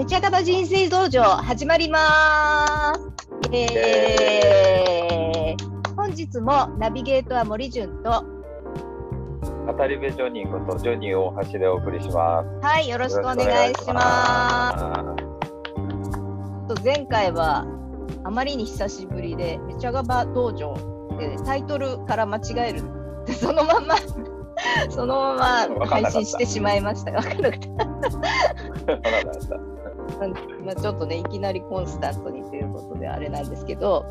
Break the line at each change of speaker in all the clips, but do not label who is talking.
めちゃかば人生道場始まります。イエーイ本日もナビゲートは森潤と、
語り部ジョニーことジョニー大橋でお送りします。
はい、よろしくお願いします。と前回はあまりに久しぶりで、めちゃがば道場でタイトルから間違える。でそのまんま、そのまま 配信してしまいましたが、分からなかった。まあ、ちょっとね、いきなりコンスタントにということであれなんですけど、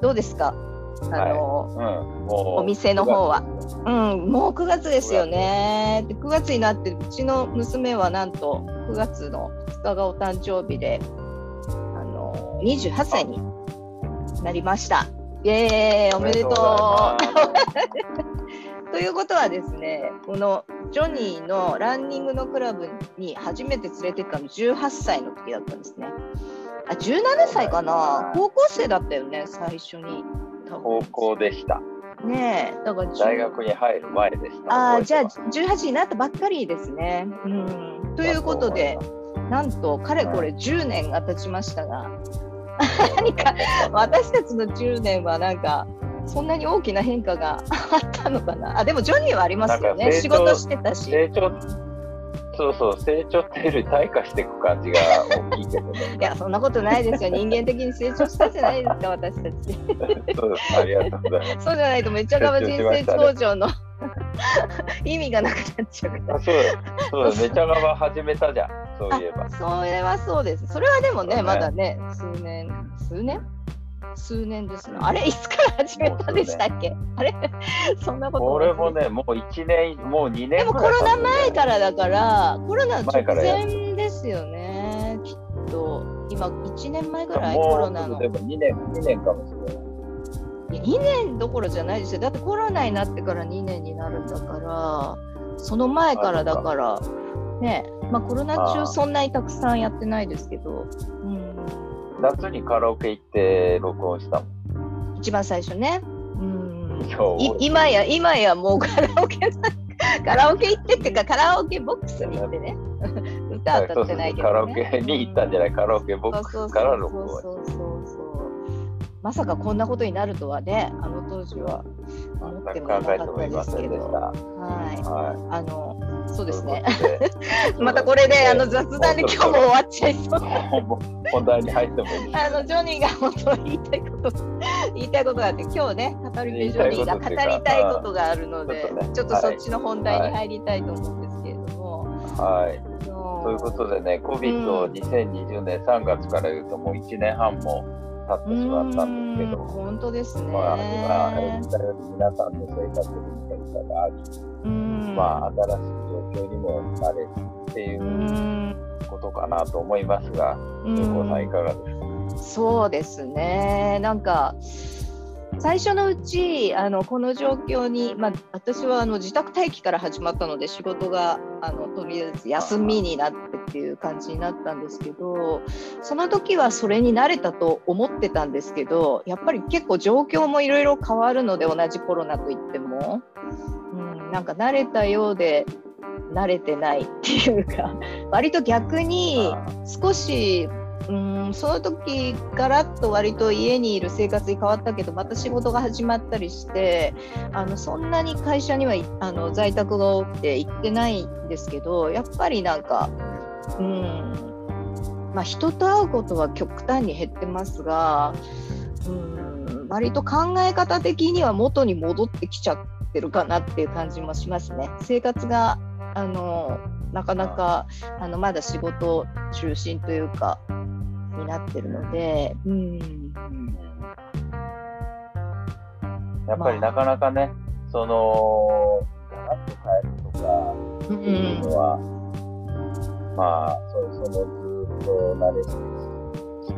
どうですか？あの、
はいうん、
お店の方は。うん、もう9月ですよね。で9月になって、うちの娘はなんと9月の2日がお誕生日で、あの28歳になりました。イエーイおめでとう ということはですね、このジョニーのランニングのクラブに初めて連れてったの18歳の時だったんですね。あ、17歳かな？高校生だったよね、最初に。
高校でした。
ねえ、だから
大学に入る前でした。
ああ、じゃあ18になったばっかりですね。うん、ということで、なんとかれこれ10年が経ちましたが、何か私たちの10年はなんかそんなに大きな変化が あったのかな？あでもジョニーはありますよね。仕事してたし。
成長そうそう、成長っていうより退化していく感じが大きいけどね。
いや、そんなことないですよ。人間的に成長したじゃないですか、私たち。
そうです。ありがとうございます。
そうじゃないと、めっちゃがば人生向上の意味がなくなっちゃうから。
そうそうめちゃがば始めたじゃん、そういえば。
それはそうです。それはでもね、ねまだね、数年、数年？数年ですね。あれ、いつから始めたでしたっけ、ね、あれそんなこと
俺もね、もう1年、もう2年
でもコロナ前からだから、コロナ直前ですよね、きっと。今、1年前ぐらい、コロナの。
でも2年、2年かもしれない。
2年どころじゃないですよ。だってコロナになってから2年になるんだから、その前からだから、ね、まあコロナ中そんなにたくさんやってないですけど、うん、
夏にカラオケ行って録音したも
ん。一番最初ね。うん、今や、今やもうカラオケ、カラオケ行ってっていうか、カラオケボックスに行ってね。歌歌ってないけど、ね、
カラオケに行ったんじゃない？カラオケボックスから録音。
そうそうそうそうまさかこんなことになるとはね、あの当時は思ってもなかったですけど。はい、はい、あの、そうですね。またこれで、あの雑談で今日も終わっちゃいそう。
本題に入ってもいい。
あのジョニーが本当言いたいこと、言いたいことがあって、今日ね、語り部ジョニーが語りたいことがあるので、ちょっとそっちの本題に入りたいと思うんですけれども。
はい。ということでね、COVID を2020年3月から言うと、もう1年半も。経ってしまったんですけど、
本当ですね。
まあ、今言ったように皆さんの生活に変化があり、まあ、新しい状況にも慣れっていうことかなと思いますが、純子さんいかがですか？
そうですね。なんか、最初のうちあのこの状況に、まあ、私はあの自宅待機から始まったので仕事があのとりあえず休みになってっていう感じになったんですけどその時はそれに慣れたと思ってたんですけどやっぱり結構状況もいろいろ変わるので同じコロナといっても、うん、なんか慣れたようで慣れてないっていうか 割と逆に少しうんその時からと割と家にいる生活に変わったけどまた仕事が始まったりしてあのそんなに会社にはあの在宅が多くて行ってないんですけどやっぱりなんかうんまあ人と会うことは極端に減ってますがうん割と考え方的には元に戻ってきちゃってるかなっていう感じもしますね。生活があのなかなかあのまだ仕事中心というかになってるので、うん、
やっぱりなかなかね、まあ、そのガラッと変えるとかっていうのは、うん、まあそそのずっと慣れ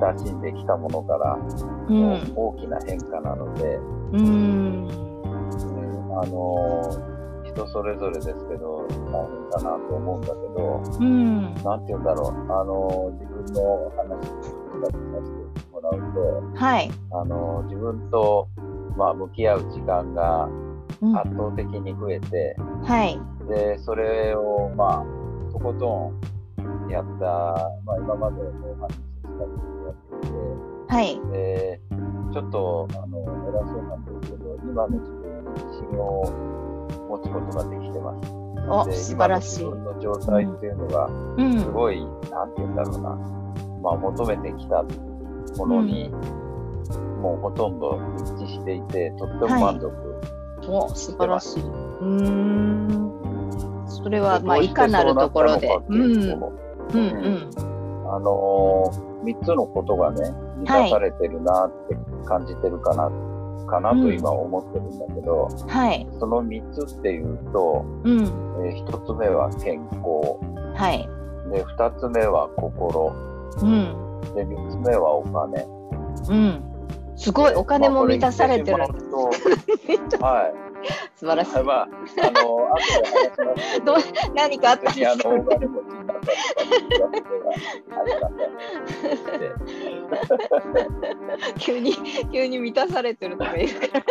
親しんできたものから、うん、大きな変化なので、
うん、
うん、あの人それぞれですけど大変かなと思うんだけど、
うん、
なんて言うんだろう。あの自分の話をさせてもらうと、
はい、
あの自分と、まあ、向き合う時間が圧倒的に増えて、
うん、はい、
でそれをまあとことんやった、まあ、今までのお話ししたことやってて、
はい。
でちょっとあの偉そうなんですけど、今の自分に自信を持つことができてます。
お、
で
素晴らしい。
今の自分の状態っていうのが、
うん。
すごい、なんて言うんだろうな、まあ、求めてきたものに、もうほとんど一致していて、とっても満足。
お、素晴らしい。うーん。それは、
で
まあ、いかなるところで。
どう
うん。
う
ん。うん。
あのー、3つのことがね、満たされてるなって感じてるかな、かなと今思ってるんだけど、
はい。
その3つっていうと、
うん。
え1つ目は健康、
はい。
で2つ目は心、
うん。
で3つ目はお金。
うん。すごい、お金も満たされてる
まあ。はい。
素晴らしい。
まあ、あの、後で話しますけど
どう、何かあったんですか？
お金持ちになったと か
急に、急に満たされてるとか言うから。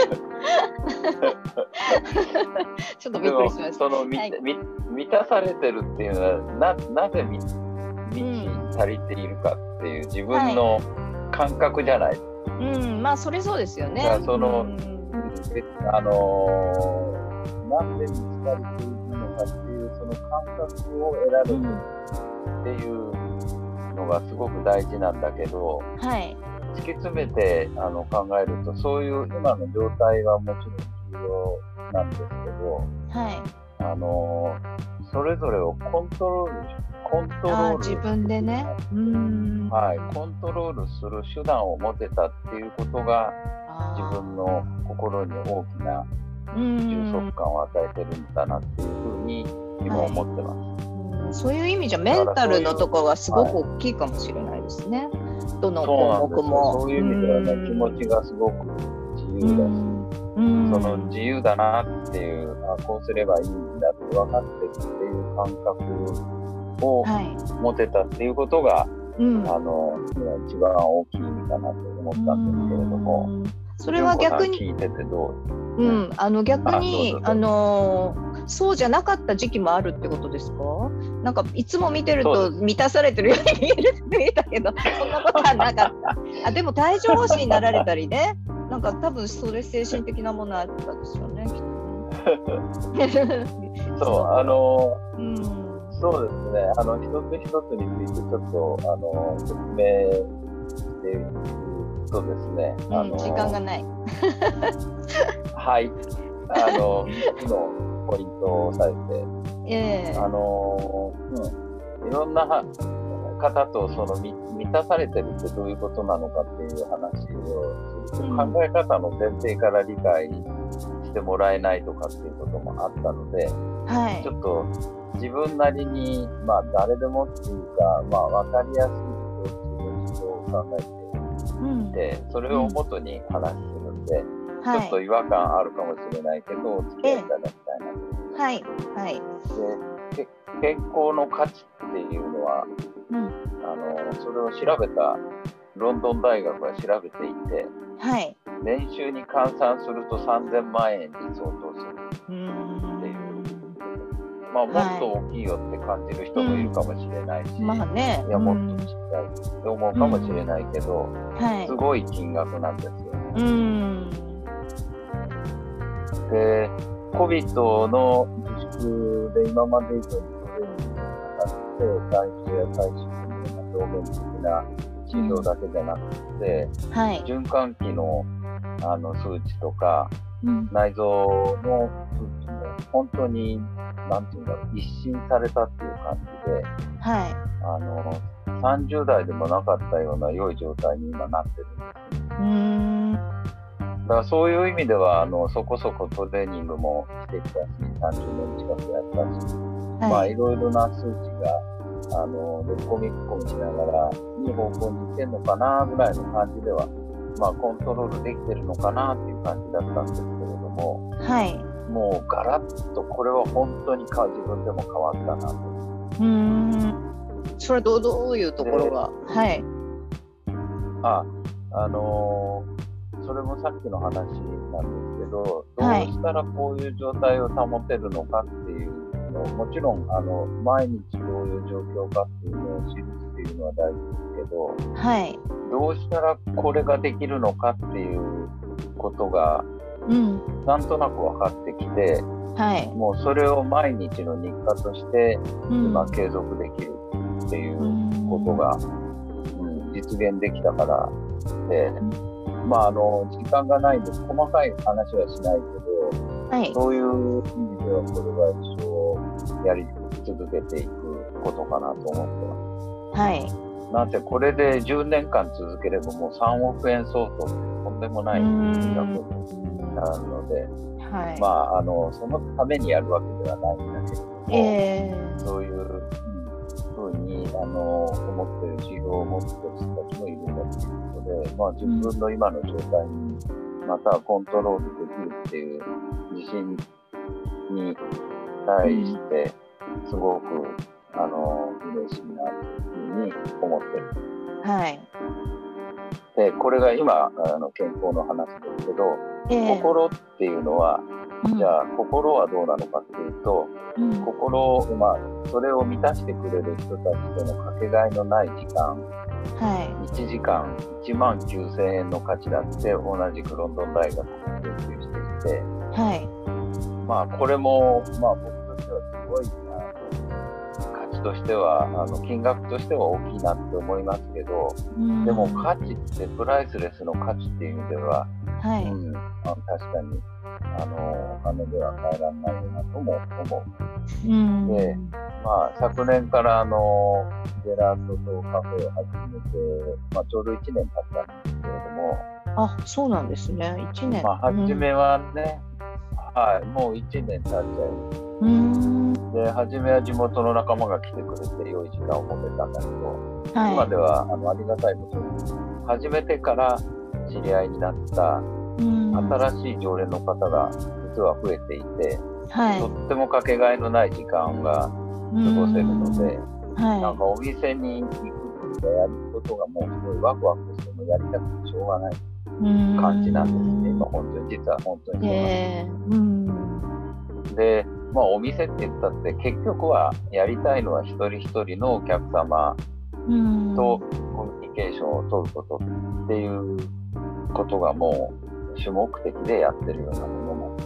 ちょっとびっくりしました。
そのみ、
はい
み満たされてるっていうのはななぜみ満ち足りているかっていう自分の感覚じゃない、
うん、まあ、それそうですよね。
その
うん
であのーなんで満ち足りているのかっていうその感覚を得られるっていうのがすごく大事なんだけど
はい。
突き詰めてあの考えるとそういう今の状態はもちろん重要なんですけど
はい。
あのそれぞれをコントロールコントロール
自分でね。うん。
はい、コントロールする手段を持てたっていうことが自分の心に大きな
うん
充足感を与えてるんだなっていうふうに今思ってます。
うんそういう意味じゃメンタルのところはすごく大きいかもしれないですね。どの
そうなんですよ
項目も。
そういう意味ではね、
うん
気持ちがすごく自由だし、
うん
その自由だなっていう、あこうすればいいんだって分かってるっていう感覚を
はい。
持てたっていうことが、
うん
あの一番大きい意味かなと思ったんですけれども。
うんそれは逆に、
聞いててどう？
うん、あの逆に
あ
のーそうじゃなかった時期もあるってことですか？なんかいつも見てると満たされてるように見えたけど、そんなことはなかった。あでも帯状疱疹になられたりね、なんか多分それ精神的なものあったでしょうね。きっとね
そう、あの
うん、
そうですね、あの、一つ一つについてちょっと、あの、説明していくとですね、あの、
うん、時間がない。
はい、あの、3つのポイントを押さえて、
ええ。
あの、うん、いろんなは方とそのみ満たされてるってどういうことなのかっていう話をすると、
うん。
考え方の前提から理解してもらえないとかっていうこともあったので、
はい。
ちょっと自分なりに、まあ誰でもっていうか、まあ分かりやすい自分事情を考え
うん。
ていて、それを元に話するんで、ちょ
はい
っと違和感あるかもしれないけど、お付き合いいただきたいなと。
はいはい。
でけ健康の価値っていうのは、
うん
あのそれを調べたロンドン大学が調べていて、
はい。
年収に換算すると3000万円に相当する。
うん
っていうまあ、もっと大きいよって感じる人もいるかもしれないし、
まあね。
いや、も
うん
っとちっちゃいって思うかもしれないけど、
はい
す。ごい金額なんですよ。
うん。
で、COVID の自粛で今まで以上にトレーニングがかかって、体重や体脂肪のような表面的な指標だけじゃなくて、
はい。
循環器のあの数値とか、
うん。
内臓の数値も本当に、なんていうんだろう、一新されたっていう感じで、
はい。
あの、30代でもなかったような良い状態に今なってるんです。
うん。
だからそういう意味では、あの、そこそこトレーニングもしてきたし、30年近くやったし、まあ
はい
いろいろな数値が、あの、でこみこみしながら、いい方向に行ってんのかなぐらいの感じでは、まあコントロールできてるのかなっていう感じだったんですけれども、
はい。
もうガラッとこれは本当にか自分でも変わったなと。
うん。それはどうどういうところが？はい。
あ、あのーそれもさっきの話なんですけど、どう
はい
したらこういう状態を保てるのかっていうのもちろんあの毎日どういう状況かっていうのを知るっていうのは大事ですけど、
はい、
どうしたらこれができるのかっていうことが
うん、
なんとなく分かってきて
はい、
もうそれを毎日の日課として
うん。
今継続できるっていうことが、うん、実現できたからで、まああの時間がないんで細かい話はしないけど
はい、
そういう意味ではこれは一生やり続けていくことかなと思ってます。
はい、
なんてこれで10年間続ければもう3億円相当ってとんでもない金額になるので、
はい、
まあ、あのそのためにやるわけではないんだけれども、
え。
そういう、あの思ってる指標を持ってる人たちもいるんだということで、まあ、自分の今の状態にまたコントロールできるっていう自信に対して、すごくあの嬉しいなというふうに思ってる。
ー、はい、
でこれが今あの健康の話ですけど、
えー、
心っていうのは
うん
じゃあ心はどうなのかっていうと
うん、
心を、まあ、それを満たしてくれる人たちとのかけがえのない時間。
は
1時間1万9000円の価値だって同じくロンドン大学が研究していて。
い、はい、
まあこれも、まあ、僕としてはすごい価値としてはあの金額としては大きいなって思いますけど。
うん。
でも価値ってプライスレスの価値っていう意味では。
はい、
うん、あ確かにあのお金では変えられないよなとも思う。
うん、
でまあ、昨年からあのジェラートとカフェを始めて、まあ、ちょうど1年経ったんですけれども、
あ、そうなんですね、一年。
まあ、初めはね、はい、もう1年経っちゃ
うん、
いで初めは地元の仲間が来てくれて良い時間を持てたんだけど、
はい、
今ではあのありがたいことに初めてから知り合いになった
うん、
新しい常連の方が実は増えていて、
はい、
とってもかけがえのない時間が過ごせるので、
はい、
なんかお店に行くとかやることがもうすごいワクワクしてもやりたくてしょうがない感じなんですね、今本当に、実は本当に。そうなん。です。で、まあお店って言ったって結局はやりたいのは一人一人のお客様
うん、
とコミュニケーションを取ることっていうことがもう主目的でやってるようなものなの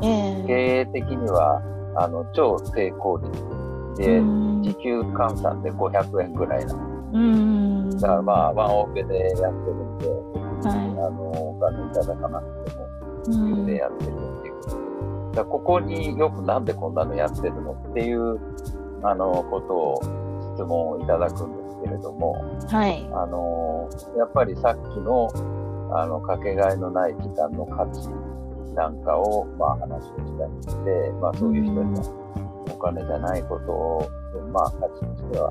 で、
えー、
経営的にはあの超成功率で、
うん。
時給換算で500円ぐらいな。
うん、
だからまあワンオペでやってるんで、あ
は
のお金いただかなくても
い、
自由でやってるっていう。ことで、だここによくなんでこんなのやってるのっていうあのことを質問をいただくんですけれども、
はい、
あのやっぱりさっきのあのかけがえのない時間の価値なんかを、まあ、話をしたりして、まあ、そういう人にはお金じゃないことを、まあ、価値としては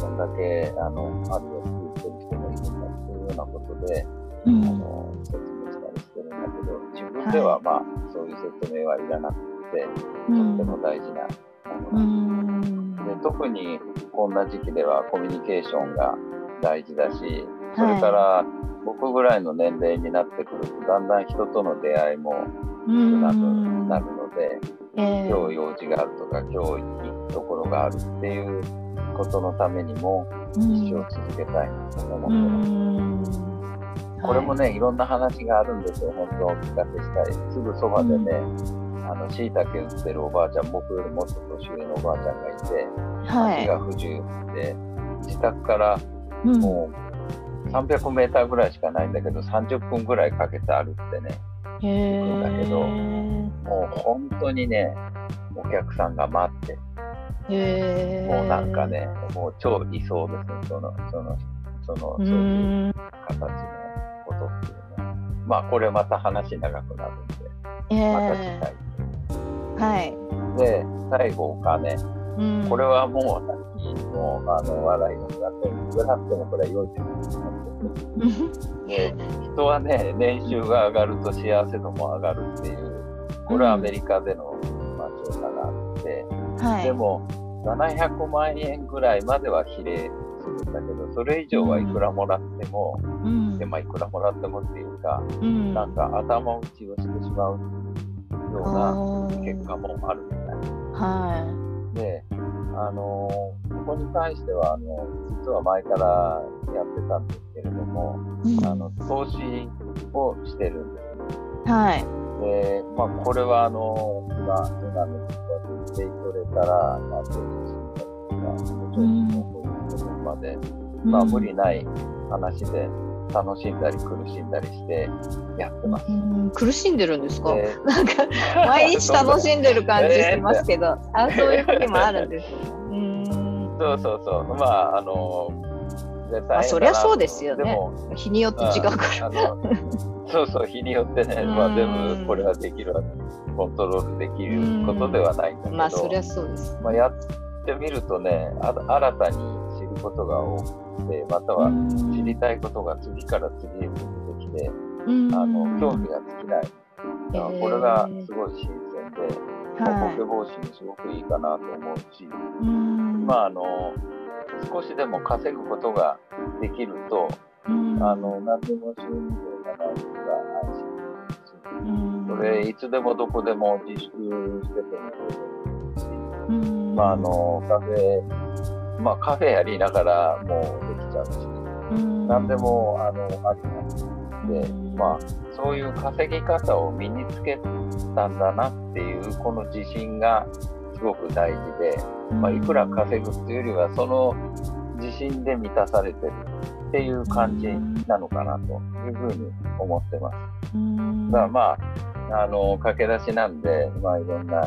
どんだけあのあるよって言ってる人もいるんだっていうようなことで、あ
うん、
の説明したりしてるんだけど自分では、まあそういう説明はいらなくてとっても大事なもの。
うん、
で特にこんな時期ではコミュニケーションが大事だしそれから僕ぐらいの年齢になってくるとだんだん人との出会いも少なくなるので、
えー、
今日用事があるとか今日行くところがあるっていうことのためにも一生続けたいなと思ってます。これもね、いろんな話があるんですよ、本当お聞かせしたい。すぐそばでね、あの、椎茸売ってるおばあちゃん、僕よりもっと年上のおばあちゃんがいて、
はい、
足が不自由で、自宅から
うん、
もう300メーターぐらいしかないんだけど、30分ぐらいかけて歩ってね、
へ
行くんだけど
ー
もう本当にね、お客さんが待って、もうなんかね、もう超理想ですね、その、その、その、そう
う
いうん形のことっていうね。まあ、これまた話長くなるんで、
え
また
ー
次回。
はい、
で、最後、お金。
うん、
これはもう、さっきの、あの、笑いのがあって、いくらあってもこれは良いですで、人はね、年収が上がると幸せ度も上がるっていう、これはアメリカでの、まあ、調査があって、
はい、
でも、700万円ぐらいまでは比例するんだけど、それ以上はいくらもらっても、
うん、
でまあ、いくらもらってもっていうか、
うん、
なんか頭打ちをしてしまうような結果もあるみたい。
は
で、あのここに関してはあの実は前からやってたんですけれども、うん、あの投資をしてるんです、
ね。はい。
で、まあ、これはあの今今の時はデイトれたら、まあ、投資したりとか、もうちょっとこういうところまで、うん、まあ無理ない話で。楽しんだり苦しんだりしてやってます。
苦しんでるんですか、えー、なんか毎日楽しんでる感じしてますけど、あそういう時もあるんです。
そうそうそう。まああの
あそりゃそうですよね。日によって違うから。
そうそう日によってね、まあ全部これはできるコントロールできることではないんだけど、
まあそりゃそうです。
まあやってみるとね、あ新たに知ることが多くてまたは知りたいことが次から次へと出てきて、あの興味が尽きない。だからこれがすごい新鮮で、まあ、ボケ防止にすごくいいかなと思うし、まああの少しでも稼ぐことができると、あの何でも収入量がない人が安心ですし、それいつでもどこでも自粛しててもいいし、まああのカフェまあ、カフェやりながらもうできちゃうし、何でもあのありますで、まあ、そういう稼ぎ方を身につけたんだなっていうこの自信がすごく大事で、まあ、いくら稼ぐっていうよりはその自信で満たされてるっていう感じなのかなというふうに思ってます。だからまああの駆け出しなんで、まあ、いろんなあ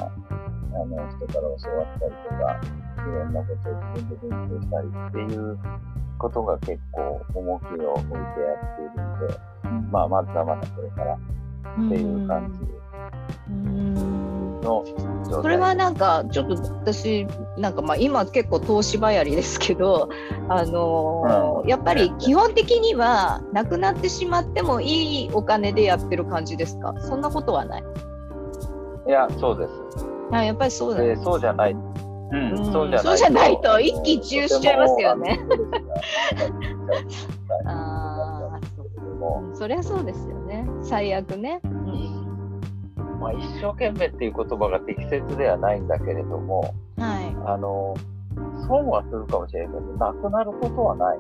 の人から教わったりとかいろんなことを自分で勉強したりっていうことが結構重きを置いてやっているんで、まあまだまだこれからっていう感じの
それはなんかちょっと私なんかまあ今結構投資ばやりですけどあのーうん、やっぱり基本的にはなくなってしまってもいいお金でやってる感じですか？そんなことはない。
いやそうです。
あやっぱりそうだ、
ね、そうじゃない
うん、そうじゃそうじゃないと一喜一憂しちゃいますよね。ああ、そりゃそうですよね。最悪ね。うん、
まあ一生懸命っていう言葉が適切ではないんだけれども、
はい、
あの損はするかもしれないけどなくなることはない。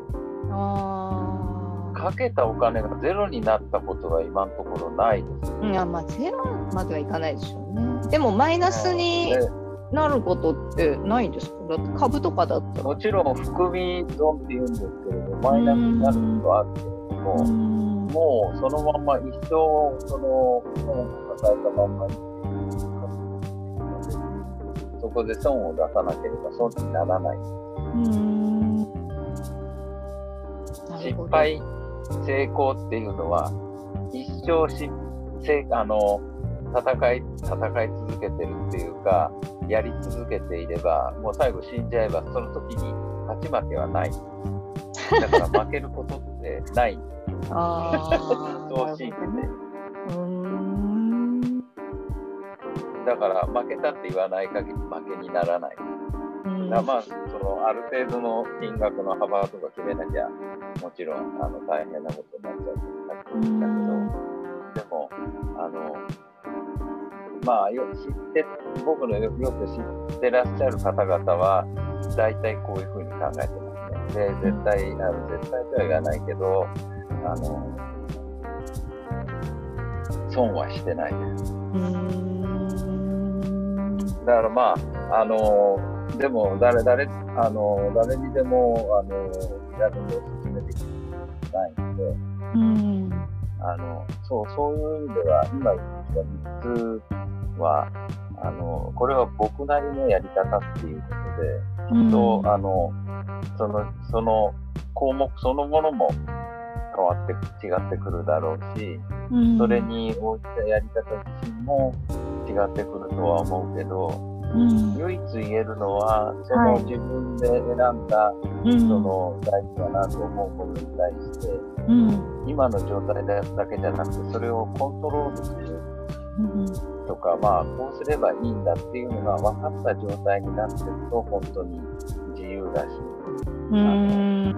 あ
かけたお金がゼロになったことは今のところないです、
ね。いやまあゼロまではいかないでしょうね。でもマイナスに、なることってないんですか？だって株とかだったら。
もちろん含み損って言うんですけれど、マイナスになることはあるけれども、もうそのまま一生その損を抱えたまんまにそこで損を出さなければ損にならない。失敗、成功っていうのは、一生しあの戦い戦い続けてるっていうか、やり続けていれば、もう最後死んじゃえば、その時に勝ち負けはない。だから負けることってない。そう信じて。だから負けたって言わない限り負けにならない。だまあそのある程度の金額の幅とか決めなきゃもちろんあの大変なことになっちゃうと思うんだけどでもあのまあよ知って僕のよく知ってらっしゃる方々は大体こういうふうに考えてますね。で絶対あの絶対とは言わないけどあの損はしてないです。だからまああのでも誰誰あの誰にでもあの気軽にお勧めできないので。
うん
あのそうそういう意味では今言った3つは、あの、これは僕なりのやり方っていうことで、きっと、あの、その、その項目そのものも変わって違ってくるだろうし、うん、それに応じたやり方自身も違ってくるとは思うけど、うん、唯一言えるのは、その自分で選んだ、その大事だなと思うことに対して、うん、今の状態だけじゃなくて、それをコントロールする。とか、まあ、こうすればいいんだっていうのが分かった状態になってると、本当に自由だし、
うん、
うん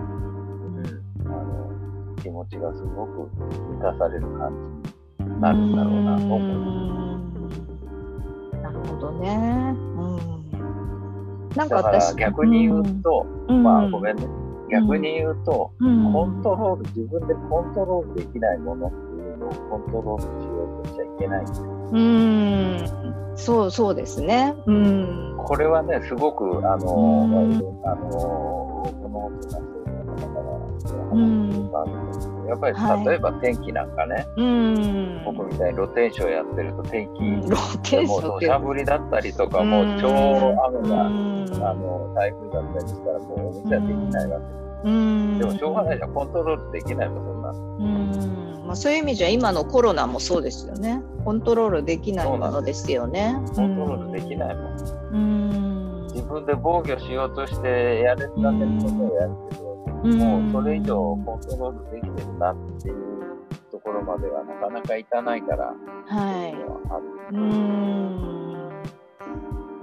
あの気持ちがすごく満たされる感じになるんだろうなと思います。
なるほどね。うんなんか私
逆に言うと、
うん
まあごめんね。逆に言うと、
うん。
コントロール、自分でコントロールできないものっていうのをコントロールしようとしちゃいけない。んですよ。
うん。そうそうですね。うん。
これはね、すごく、あの、
うん。
まあの、この大きな人の方から話があるんですやっぱり
はい。
例えば天気なんかね、
うん。
僕みたいに露天商やってると天気、もう土砂降りだったりとか、
うん。
もう超雨が、
うん。
あの台風だったりしたらもうお店はできないわけ。
うん。
でもしょうがないじゃん、コントロールできないもん、そんな。
うん。まあ、そういう意味じゃ今のコロナもそうですよね。コントロールできないものですよね。
コントロールできないもん。
うん。
自分で防御しようとしてやれるだけのことをやるけど、
うん
もうそれ以上コントロールできてるなっていうところまではなかなかいかないから、
はい。
いうのは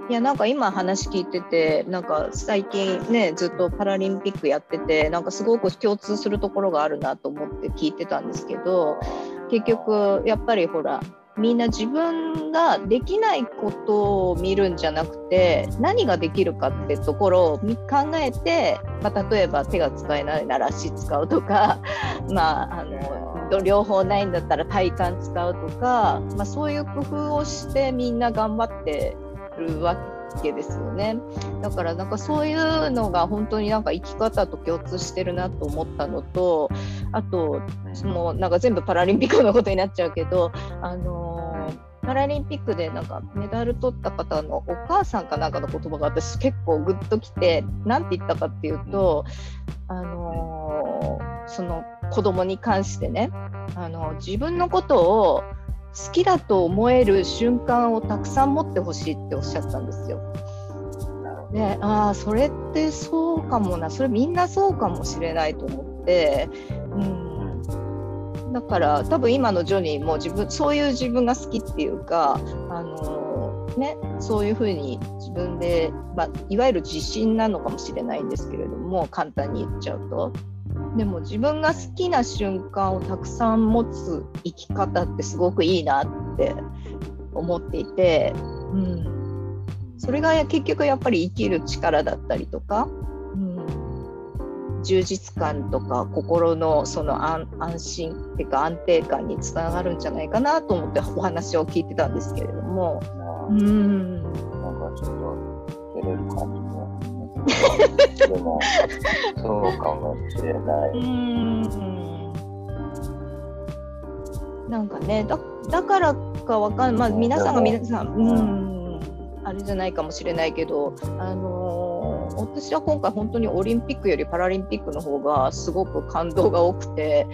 いやなんか今話聞いててなんか最近ねずっとパラリンピックやっててなんかすごく共通するところがあるなと思って聞いてたんですけど結局やっぱりほらみんな自分ができないことを見るんじゃなくて何ができるかってところを考えて、まあ、例えば手が使えないなら足使うとか、まあ、あの両方ないんだったら体幹使うとか、まあ、そういう工夫をしてみんな頑張ってるわけですよね。だからなんかそういうのが本当になんか生き方と共通してるなと思ったのとあとそのなんか全部パラリンピックのことになっちゃうけど、あのーパラリンピックでなんかメダル取った方のお母さんかなんかの言葉が私結構グッときて何て言ったかっていうと、あのーその子供に関してね、あの自分のことを好きだと思える瞬間をたくさん持ってほしいっておっしゃったんですよ。でああそれってそうかもなそれみんなそうかもしれないと思って、うん、だから多分今のジョニーも自分そういう自分が好きっていうか、あのね、そういうふうに自分で、まあ、いわゆる自信なのかもしれないんですけれども簡単に言っちゃうと。でも自分が好きな瞬間をたくさん持つ生き方ってすごくいいなって思っていて、うん、それが結局やっぱり生きる力だったりとか、うん、充実感とか心のその安心っていうか安定感につながるんじゃないかなと思ってお話を聞いてたんですけれども。うん
なんかちょっと照れる感じ。でも、そうかもしれない。
うん。なんかねだだからかわかんまあ皆さんが皆さんうん。あれじゃないかもしれないけどあのー私は今回本当にオリンピックよりパラリンピックの方がすごく感動が多くて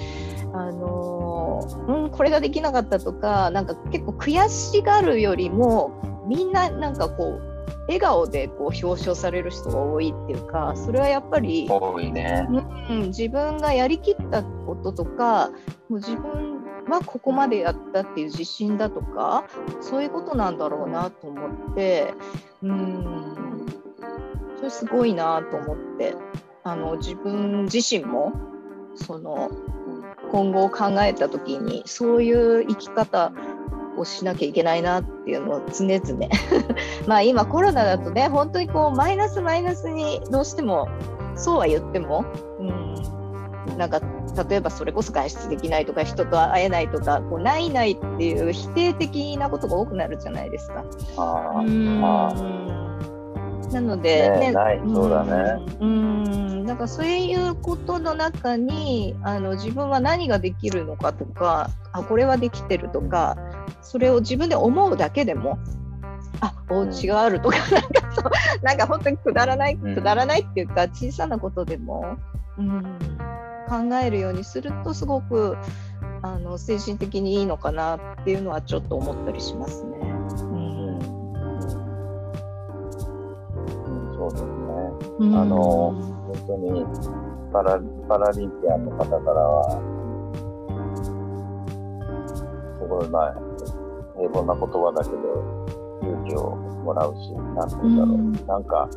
あのーうんこれができなかったとかなんか結構悔しがるよりもみんななんかこう笑顔でこう表彰される人が多いっていうかそれはやっぱり
多いね。
うん、自分がやりきったこととかもう自分はここまでやったっていう自信だとかそういうことなんだろうなと思ってうんそれすごいなと思ってあの自分自身もその今後を考えた時にそういう生き方をしなきゃいけないなっていうのを常々。まあ今コロナだとね本当にこうマイナスマイナスにどうしてもそうは言っても、うん、なんか例えばそれこそ外出できないとか人と会えないとかこうないないっていう否定的なことが多くなるじゃないですか。
あ
なので、
ねないそうだね。
うん。うん。だからそういうことの中にあの自分は何ができるのかとかあこれはできてるとかそれを自分で思うだけでもあお家があるとか、なんかそうなんか本当にくだらない
うん。
くだらないっていうか小さなことでも、うん、考えるようにするとすごくあの精神的にいいのかなっていうのはちょっと思ったりしますね。うん。
うん、そうですね。
うん。
あの本当にパラパラリンピアンの方からは、すごいまあ、平凡な言葉だけど、勇気をもらうし、なんて言うんだろう。
うん
なんか、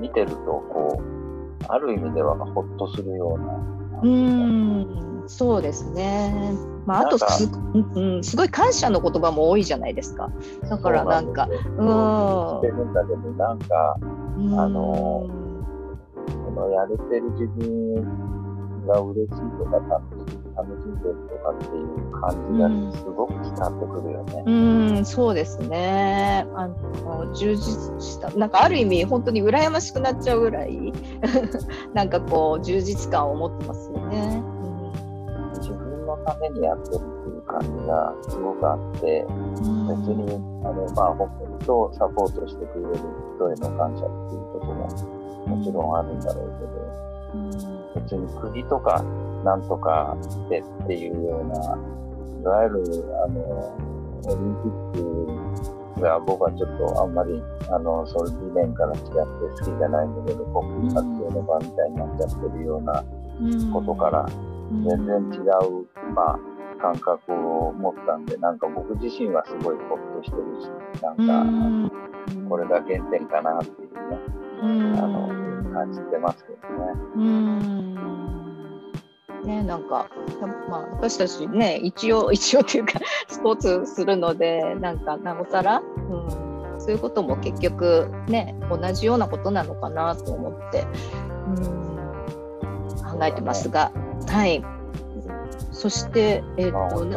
見てると、こう、ある意味ではほっとするような。
うん、そうですね。まあ、あとす,、うんうん、すごい感謝の言葉も多いじゃないですか。だからなんか、
そうなんしてるんだけど、なんか、あの、そのやれてる自分が嬉しいとか楽しい楽しんでるとかっていう感じがすごく伝わってくるよね。
うん、うんそうですね。あの充実したなんかある意味本当に羨ましくなっちゃうぐらい なんかこう充実感を持ってますよね。
うん、自分のためにやってるっていう感じがすごくあって、うん、別にあのまあ本当とサポートしてくれる人への感謝っていうことももちろんあるんだろうけど、うん、別に国とかなんとかでっていうような、いわゆる、あの、オリンピックが僕はちょっとあんまり、あの、その理念から違って好きじゃないんだけど、国民活動の場みたいになっちゃってるようなことから、全然違う、まあ、感覚を持ったんで、なんか僕自身はすごいほっとしてるし、なんか、これが原点かなっていうね、あの、感じてますけどね。
ね、なんか、まあ、私たちね、一応、一応っていうか、スポーツするので、なんか、なおさら、うん、そういうことも結局、ね、同じようなことなのかなと思って、うん、考えてますが、はい。そして、えっ、ー、と、ね、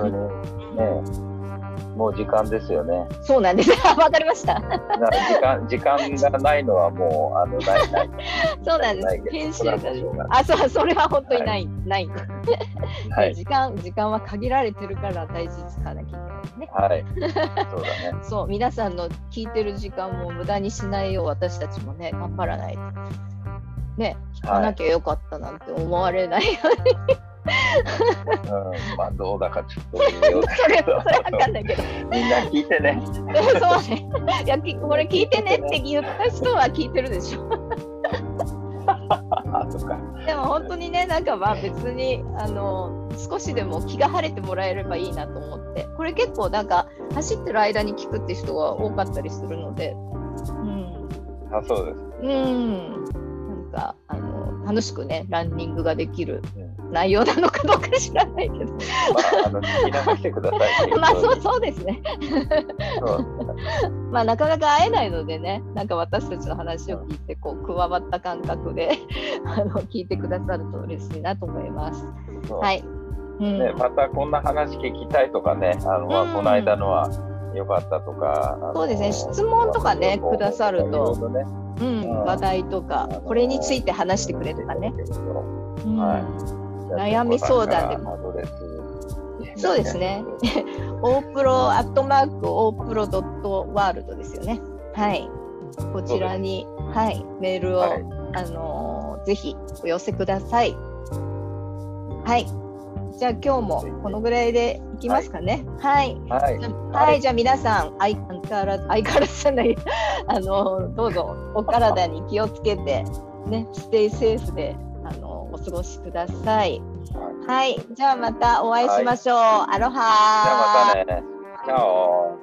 もう時間ですよね。
そうなんです。わかりました。
時間時間がないのはもうあのないない。
そうなんです。編集があそうそれは本当にない、はい、ない。はい、時間時間は限られてるから大事に使わなきゃいけないね。はい。そうだね。そう皆さんの聞いてる時間も無駄にしないよう私たちもね頑張らないと。ね聞かなきゃよかったなんて思われないように。
うん、まあどうだかちょっと微妙だけど。それそれかんないけど。みんな聞いてね。そう
ね。いやこれ聞いてねって言った人は聞いてるでしょ。でも本当にねなんかまあ別にあの少しでも気が晴れてもらえればいいなと思って。これ結構なんか走ってる間に聞くって人が多かったりするので、
うん、あそうです。
うん。なんかあの楽しくねランニングができる、うん内容なのかどうか知らないけど。ま
あ、あの聞き流してください。
まあそうそうですね。まあなかなか会えないのでね、なんか私たちの話を聞いてこう加わった感覚であの聞いてくださると嬉しいなと思います。はい。
うん、ね、またこんな話聞きたいとかね、あの、まあ、この間のは良かったとか、
そうですね、質問とかね、くださると、ね、うん、話題とか、これについて話してくれとかね。はい悩み相談でも。そうですね。オープロアットマークオープロドットワールドですよね。はい。こちらに、はい、メールを、はい、あのー、ぜひお寄せください。はい。じゃあ今日もこのぐらいでいきますかね。はい。はい。はい、じゃあ皆さん、相変わらず、相変わらずじゃない、あのー、どうぞお体に気をつけて、ね、ステイセーフで過ごしください。はい、じゃあまたお会いしましょう。はい、アロハ
じゃあまたね。チャオ。